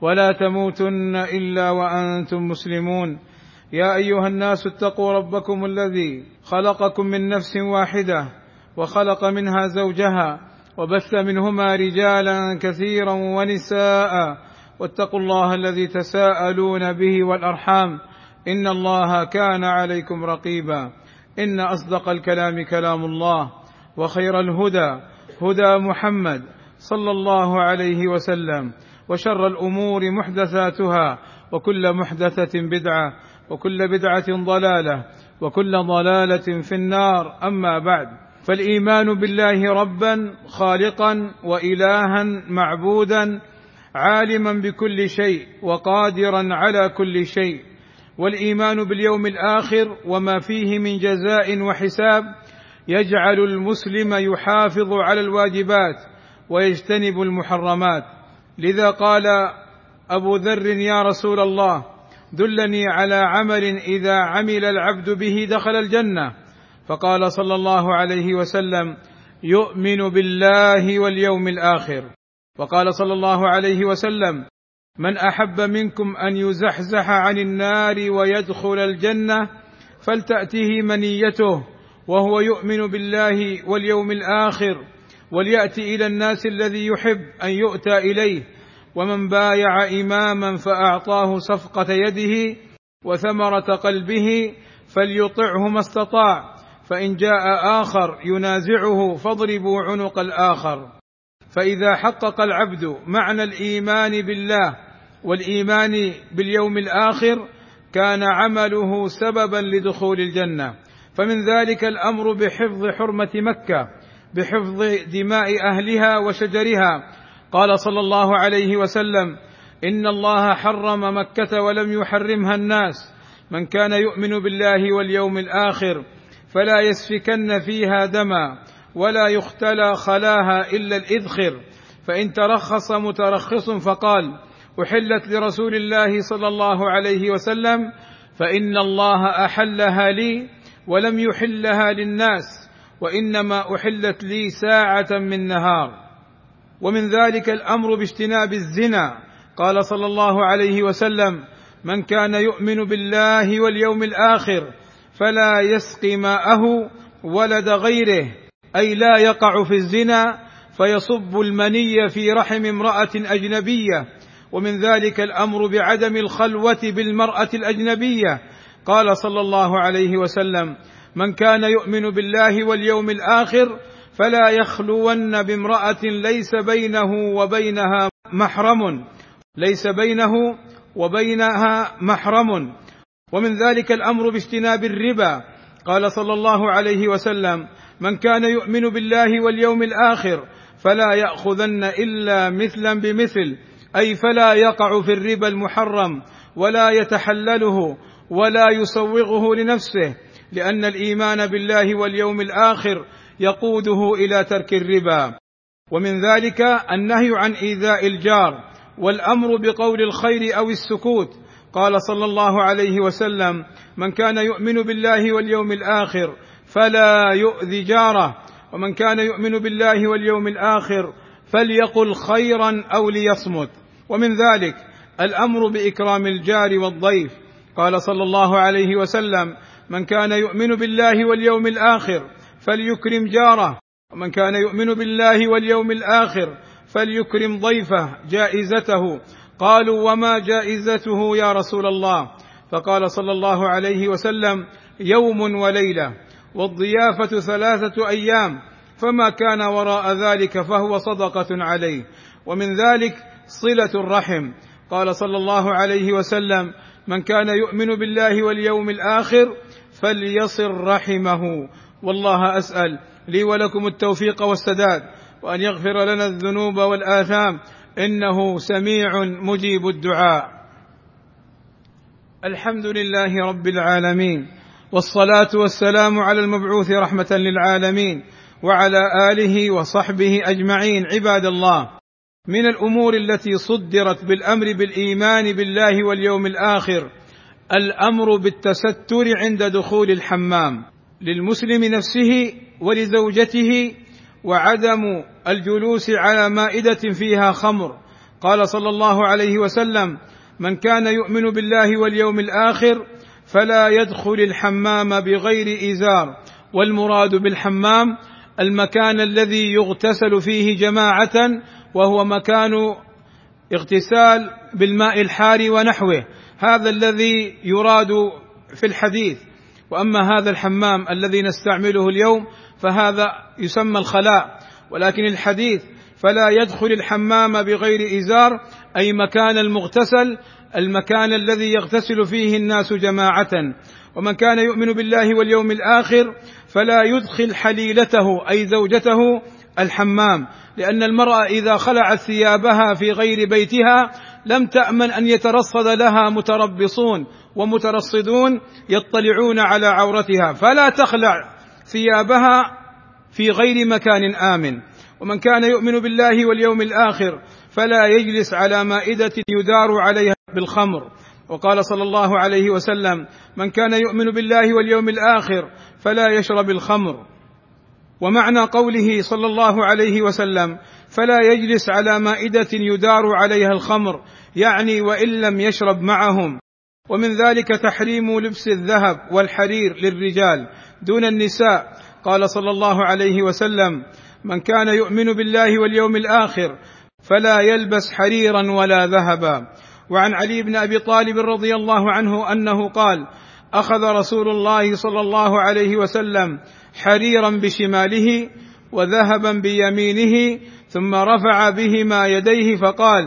ولا تموتن إلا وأنتم مسلمون. يا أيها الناس اتقوا ربكم الذي خلقكم من نفس واحدة وخلق منها زوجها وبث منهما رجالا كثيرا ونساء واتقوا الله الذي تساءلون به والأرحام. إن الله كان عليكم رقيبا. إن أصدق الكلام كلام الله وخير الهدى هدى محمد صلى الله عليه وسلم. وشر الأمور محدثاتها وكل محدثة بدعة وكل بدعة ضلالة وكل ضلالة في النار. أما بعد فالإيمان بالله ربا خالقا والها معبودا عالما بكل شيء وقادرا على كل شيء. والإيمان باليوم الآخر وما فيه من جزاء وحساب يجعل المسلم يحافظ على الواجبات ويجتنب المحرمات. لذا قال أبو ذر يا رسول الله دلني على عمل إذا عمل العبد به دخل الجنة. فقال صلى الله عليه وسلم يؤمن بالله واليوم الآخر. وقال صلى الله عليه وسلم من أحب منكم أن يزحزح عن النار ويدخل الجنة فلتأته منيته وهو يؤمن بالله واليوم الآخر. وليأتي إلى الناس الذي يحب أن يؤتى إليه ومن بايع إماما فأعطاه صفقة يده وثمرة قلبه فليطعه ما استطاع فإن جاء آخر ينازعه فاضربوا عنق الآخر. فإذا حقق العبد معنى الإيمان بالله والإيمان باليوم الآخر كان عمله سببا لدخول الجنة. فمن ذلك الأمر بحفظ حرمة مكة. بحفظ دماء أهلها وشجرها. قال صلى الله عليه وسلم إن الله حرم مكة ولم يحرمها الناس. من كان يؤمن بالله واليوم الآخر فلا يسفكن فيها دما ولا يختلى خلاها إلا الإذخر. فإن ترخص مترخص فقال أحلت لرسول الله صلى الله عليه وسلم فإن الله أحلها لي ولم يحلها للناس. وإنما أحلت لي ساعة من نهار. ومن ذلك الأمر باجتناب الزنا. قال صلى الله عليه وسلم من كان يؤمن بالله واليوم الآخر فلا يسقي ماءه ولد غيره أي لا يقع في الزنا فيصب المني في رحم امرأة أجنبية. ومن ذلك الأمر بعدم الخلوة بالمرأة الأجنبية. قال صلى الله عليه وسلم من كان يؤمن بالله واليوم الآخر فلا يخلون بامرأة ليس بينه وبينها محرم ليس بينه وبينها محرم. ومن ذلك الأمر باجتناب الربا. قال صلى الله عليه وسلم من كان يؤمن بالله واليوم الآخر فلا يأخذن إلا مثلا بمثل أي فلا يقع في الربا المحرم ولا يتحلله ولا يسوغه لنفسه. لأن الإيمان بالله واليوم الآخر يقوده إلى ترك الربا. ومن ذلك النهي عن إيذاء الجار والأمر بقول الخير أو السكوت. قال صلى الله عليه وسلم من كان يؤمن بالله واليوم الآخر فلا يؤذي جاره ومن كان يؤمن بالله واليوم الآخر فليقل خيرا أو ليصمت. ومن ذلك الأمر بإكرام الجار والضيف. قال صلى الله عليه وسلم من كان يؤمن بالله واليوم الآخر فليكرم جاره. ومن كان يؤمن بالله واليوم الآخر فليكرم ضيفه جائزته. قالوا وما جائزته يا رسول الله؟ فقال صلى الله عليه وسلم يوم وليلة والضيافة ثلاثة أيام فما كان وراء ذلك فهو صدقة عليه. ومن ذلك صلة الرحم. قال صلى الله عليه وسلم من كان يؤمن بالله واليوم الآخر فليصل رحمه. والله أسأل لي ولكم التوفيق والسداد وأن يغفر لنا الذنوب والآثام. إنه سميع مجيب الدعاء. الحمد لله رب العالمين والصلاة والسلام على المبعوث رحمة للعالمين وعلى آله وصحبه أجمعين. عباد الله من الأمور التي صدرت بالأمر بالإيمان بالله واليوم الآخر الأمر بالتستر عند دخول الحمام للمسلم نفسه ولزوجته وعدم الجلوس على مائدة فيها خمر. قال صلى الله عليه وسلم من كان يؤمن بالله واليوم الآخر فلا يدخل الحمام بغير إزار والمراد بالحمام المكان الذي يغتسل فيه جماعة وهو مكان اغتسال بالماء الحار ونحوه. هذا الذي يراد في الحديث. وأما هذا الحمام الذي نستعمله اليوم فهذا يسمى الخلاء. ولكن الحديث فلا يدخل الحمام بغير إزار أي مكان المغتسل المكان الذي يغتسل فيه الناس جماعة. ومن كان يؤمن بالله واليوم الآخر فلا يدخل حليلته أي زوجته الحمام لأن المرأة إذا خلعت ثيابها في غير بيتها لم تأمن أن يترصد لها متربصون ومترصدون يطلعون على عورتها. فلا تخلع ثيابها في غير مكان آمن. ومن كان يؤمن بالله واليوم الآخر فلا يجلس على مائدة يدار عليها بالخمر. وقال صلى الله عليه وسلم من كان يؤمن بالله واليوم الآخر فلا يشرب الخمر. ومعنى قوله صلى الله عليه وسلم فلا يجلس على مائدة يدار عليها الخمر يعني وإن لم يشرب معهم. ومن ذلك تحريم لبس الذهب والحرير للرجال دون النساء. قال صلى الله عليه وسلم من كان يؤمن بالله واليوم الآخر فلا يلبس حريرا ولا ذهبا. وعن علي بن أبي طالب رضي الله عنه أنه قال أخذ رسول الله صلى الله عليه وسلم حريرا بشماله وذهبا بيمينه ثم رفع بهما يديه فقال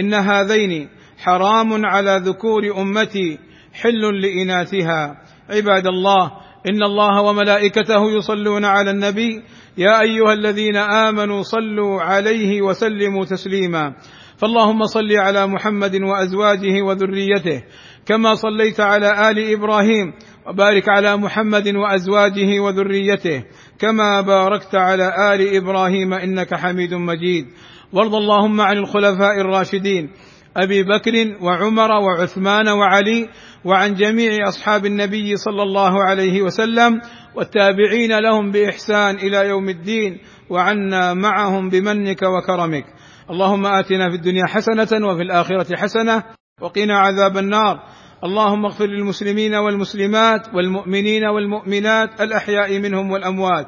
إن هذين حرام على ذكور أمتي حل لإناثها. عباد الله إن الله وملائكته يصلون على النبي يا أيها الذين آمنوا صلوا عليه وسلموا تسليما. فاللهم صل على محمد وأزواجه وذريته كما صليت على آل إبراهيم وبارك على محمد وأزواجه وذريته كما باركت على آل إبراهيم إنك حميد مجيد. وارض اللهم عن الخلفاء الراشدين أبي بكر وعمر وعثمان وعلي وعن جميع أصحاب النبي صلى الله عليه وسلم والتابعين لهم بإحسان إلى يوم الدين وعنا معهم بمنك وكرمك. اللهم آتنا في الدنيا حسنة وفي الآخرة حسنة وقنا عذاب النار. اللهم اغفر للمسلمين والمسلمات والمؤمنين والمؤمنات الأحياء منهم والأموات.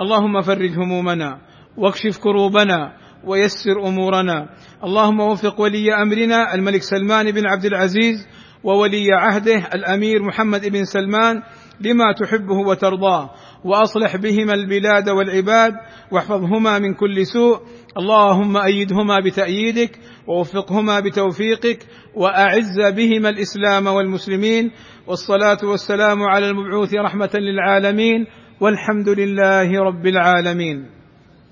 اللهم فرج همومنا واكشف كروبنا ويسر أمورنا. اللهم وفق ولي أمرنا الملك سلمان بن عبد العزيز وولي عهده الأمير محمد بن سلمان لما تحبه وترضاه. وأصلح بهما البلاد والعباد واحفظهما من كل سوء. اللهم أيدهما بتأييدك ووفقهما بتوفيقك وأعز بهما الإسلام والمسلمين والصلاة والسلام على المبعوث رحمة للعالمين والحمد لله رب العالمين